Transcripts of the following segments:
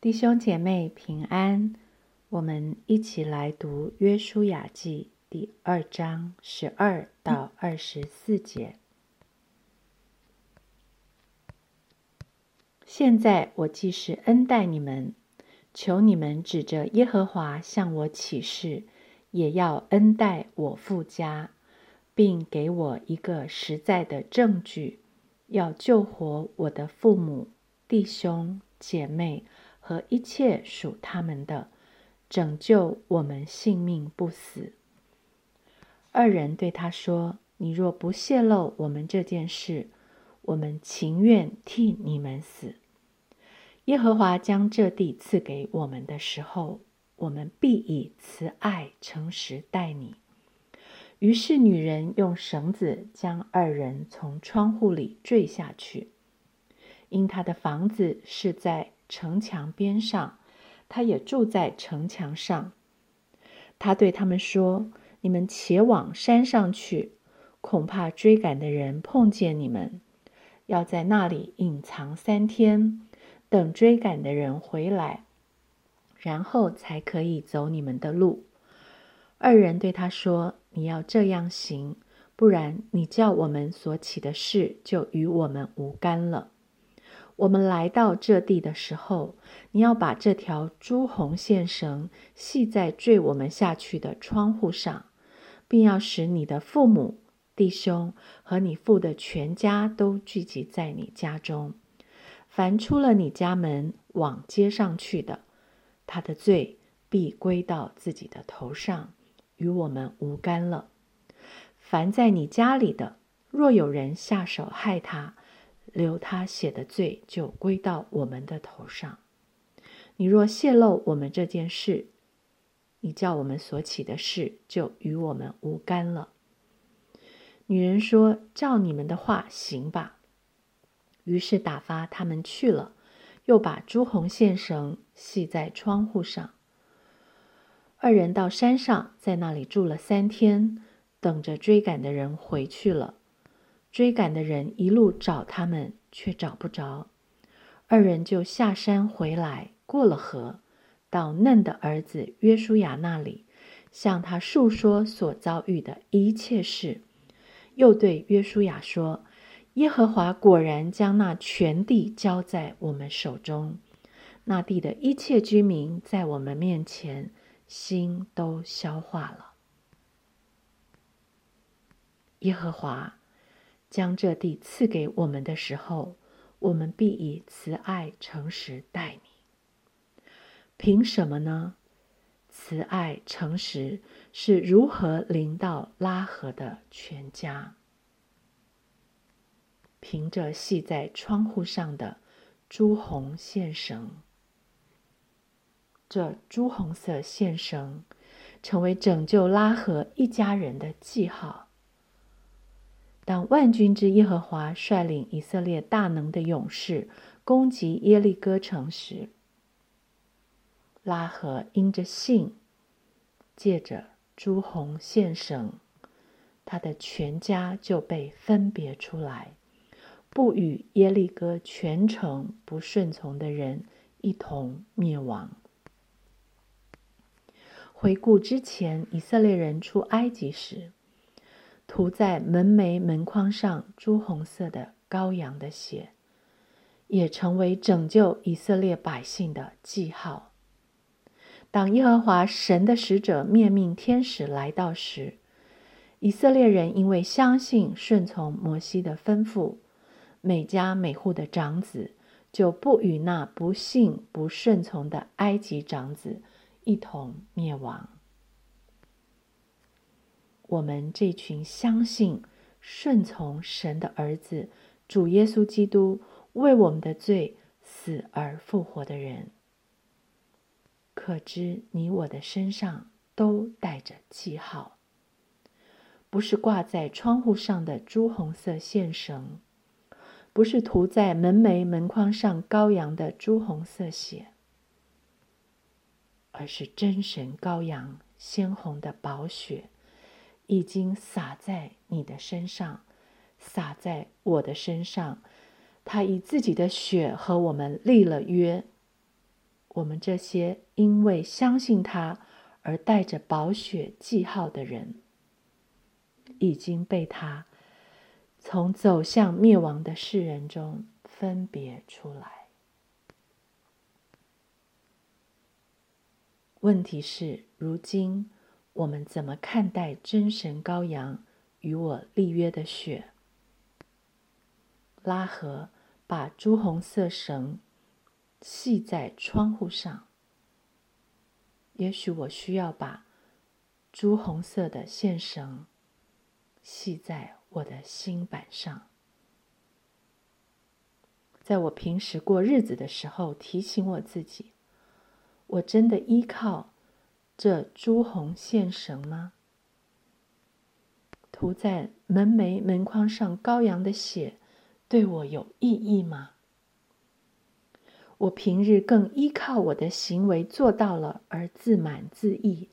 弟兄姐妹平安，我们一起来读《约书亚记》第二章十二到二十四节。现在我既是恩待你们，求你们指着耶和华向我起誓，也要恩待我父家，并给我一个实在的证据，要救活我的父母、弟兄、姐妹。和一切属他们的，拯救我们性命不死。二人对他说：“你若不泄露我们这件事，我们情愿替你们死。耶和华将这地赐给我们的时候，我们必以慈爱诚实待你。”于是女人用绳子将二人从窗户里坠下去，因他的房子是在。城墙边上，他也住在城墙上。他对他们说：“你们且往山上去，恐怕追赶的人碰见你们，要在那里隐藏三天，等追赶的人回来，然后才可以走你们的路。”二人对他说：“你要这样行，不然你叫我们所起的事就与我们无干了。”我们来到这地的时候，你要把这条朱红线绳系在坠我们下去的窗户上，并要使你的父母、弟兄和你父的全家都聚集在你家中。凡出了你家门往街上去的，他的罪必归到自己的头上，与我们无干了。凡在你家里的，若有人下手害他，留他写的罪就归到我们的头上。你若泄露我们这件事，你叫我们所起的事就与我们无干了。女人说：“照你们的话行吧。”于是打发他们去了，又把朱红线绳系在窗户上。二人到山上，在那里住了三天，等着追赶的人回去了。追赶的人一路找他们，却找不着。二人就下山回来，过了河，到嫩的儿子约书亚那里，向他述说所遭遇的一切事。又对约书亚说：“耶和华果然将那全地交在我们手中，那地的一切居民在我们面前心都消化了。耶和华。”将这地赐给我们的时候，我们必以慈爱诚实待你。凭什么呢？慈爱诚实是如何临到拉合的全家？凭着系在窗户上的朱红线绳，这朱红色线绳成为拯救拉合一家人的记号。当万军之耶和华率领以色列大能的勇士攻击耶利哥城时，拉合因着信，借着朱红线绳，他的全家就被分别出来，不与耶利哥全城不顺从的人一同灭亡。回顾之前以色列人出埃及时。涂在门楣门框上朱红色的羔羊的血，也成为拯救以色列百姓的记号。当耶和华神的使者面命天使来到时，以色列人因为相信顺从摩西的吩咐，每家每户的长子就不与那不信不顺从的埃及长子一同灭亡。我们这群相信、顺从神的儿子主耶稣基督为我们的罪死而复活的人，可知你我的身上都带着记号，不是挂在窗户上的朱红色线绳，不是涂在门楣门框上羔羊的朱红色血，而是真神羔羊鲜红的宝血。已经洒在你的身上，洒在我的身上。他以自己的血和我们立了约。我们这些因为相信他而带着宝血记号的人，已经被他从走向灭亡的世人中分别出来。问题是，如今我们怎么看待真神羔羊与我立约的血？拉合把朱红色绳系在窗户上。也许我需要把朱红色的线绳系在我的心板上，在我平时过日子的时候，提醒我自己。我真的依靠这朱红线绳吗？涂在门楣门框上羔羊的血对我有意义吗？我平日更依靠我的行为做到了而自满自溢，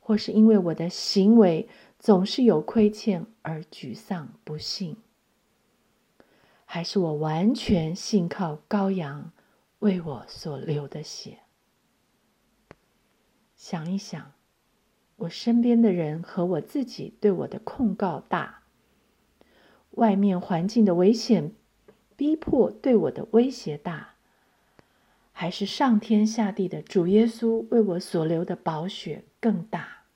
或是因为我的行为总是有亏欠而沮丧不幸，还是我完全信靠羔羊为我所流的血？想一想，我身边的人和我自己对我的控告大，外面环境的危险逼迫对我的威胁大，还是上天下地的主耶稣为我所留的宝血更大？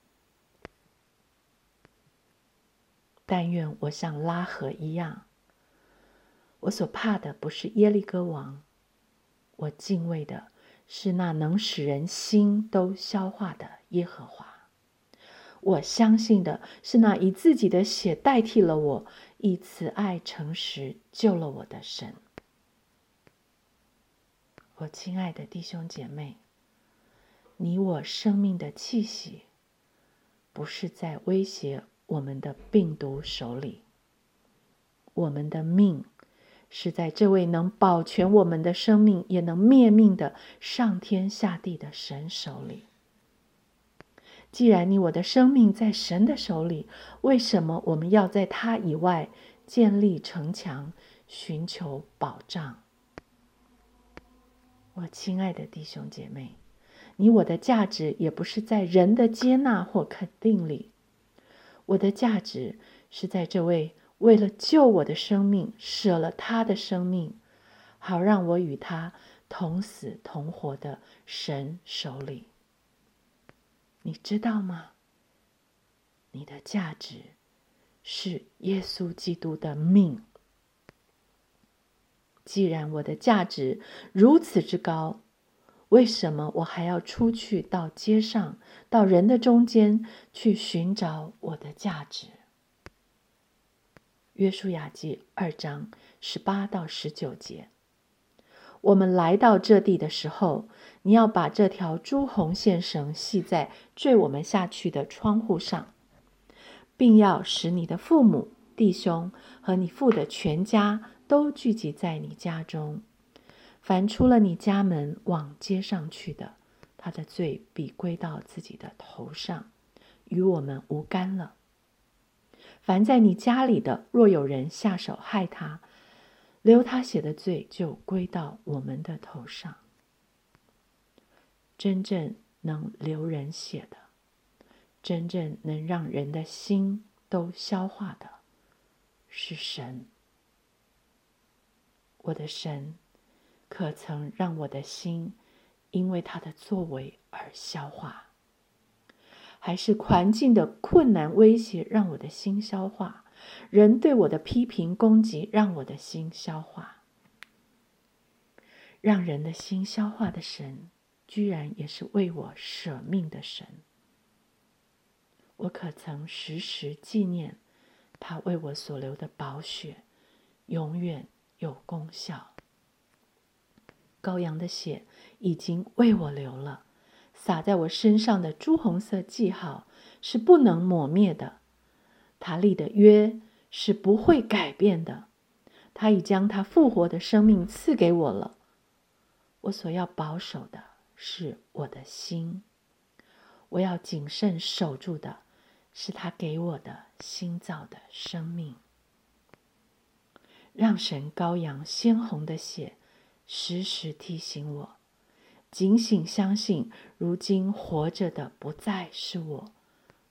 但愿我像拉合一样，我所怕的不是耶利哥王，我敬畏的。是那能使人心都消化的耶和华。我相信的是那以自己的血代替了我，以慈爱诚实救了我的神。我亲爱的弟兄姐妹，你我生命的气息，不是在威胁我们的病毒手里，我们的命。是在这位能保全我们的生命，也能灭命的上天下地的神手里。既然你我的生命在神的手里，为什么我们要在他以外建立城墙，寻求保障？我亲爱的弟兄姐妹，你我的价值也不是在人的接纳或肯定里，我的价值是在这位。为了救我的生命，舍了他的生命，好让我与他同死同活的神手里。你知道吗？你的价值是耶稣基督的命。既然我的价值如此之高，为什么我还要出去到街上，到人的中间去寻找我的价值？约书亚记二章十八到十九节，我们来到这地的时候，你要把这条朱红线绳系在坠我们下去的窗户上，并要使你的父母、弟兄和你父的全家都聚集在你家中。凡出了你家门往街上去的，他的罪必归到自己的头上，与我们无干了。凡在你家里的，若有人下手害他，留他血的罪就归到我们的头上。真正能流人血的，真正能让人的心都消化的，是神。我的神，可曾让我的心因为他的作为而消化？还是环境的困难威胁让我的心消化，人对我的批评攻击让我的心消化，让人的心消化的神，居然也是为我舍命的神。我可曾时时纪念他为我所流的宝血，永远有功效。羔羊的血已经为我流了。洒在我身上的朱红色记号是不能抹灭的，他立的约是不会改变的。他已将他复活的生命赐给我了。我所要保守的是我的心，我要谨慎守住的是他给我的新造的生命。让神羔羊鲜红的血时时提醒我。警醒相信，如今活着的不再是我，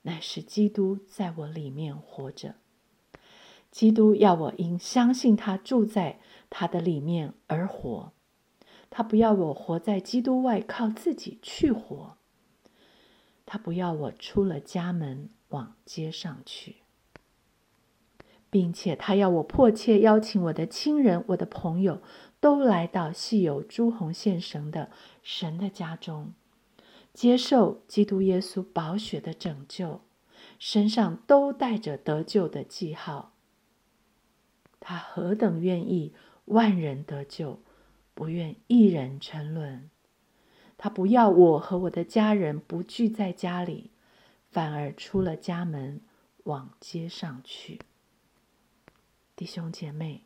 乃是基督在我里面活着。基督要我因相信他住在他的里面而活，他不要我活在基督外靠自己去活，他不要我出了家门往街上去。并且他要我迫切邀请我的亲人、我的朋友，都来到系有朱红线绳的神的家中，接受基督耶稣宝血的拯救，身上都带着得救的记号。他何等愿意万人得救，不愿一人沉沦。他不要我和我的家人不聚在家里，反而出了家门往街上去。弟兄姐妹，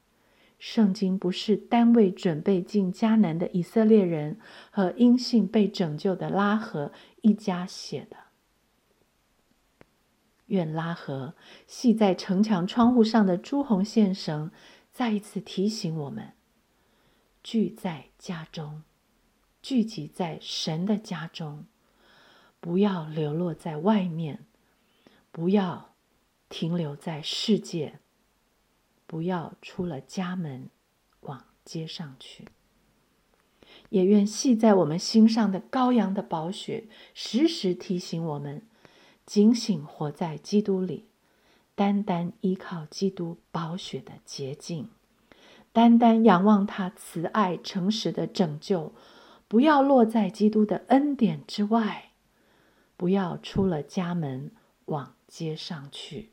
圣经不是单为准备进迦南的以色列人和因信被拯救的拉合一家写的。愿拉合系在城墙窗户上的朱红线绳，再一次提醒我们：聚在家中，聚集在神的家中，不要流落在外面，不要停留在世界。不要出了家门，往街上去。也愿系在我们心上的羔羊的宝血，时时提醒我们，警醒活在基督里，单单依靠基督宝血的洁净，单单仰望他慈爱诚实的拯救，不要落在基督的恩典之外，不要出了家门往街上去。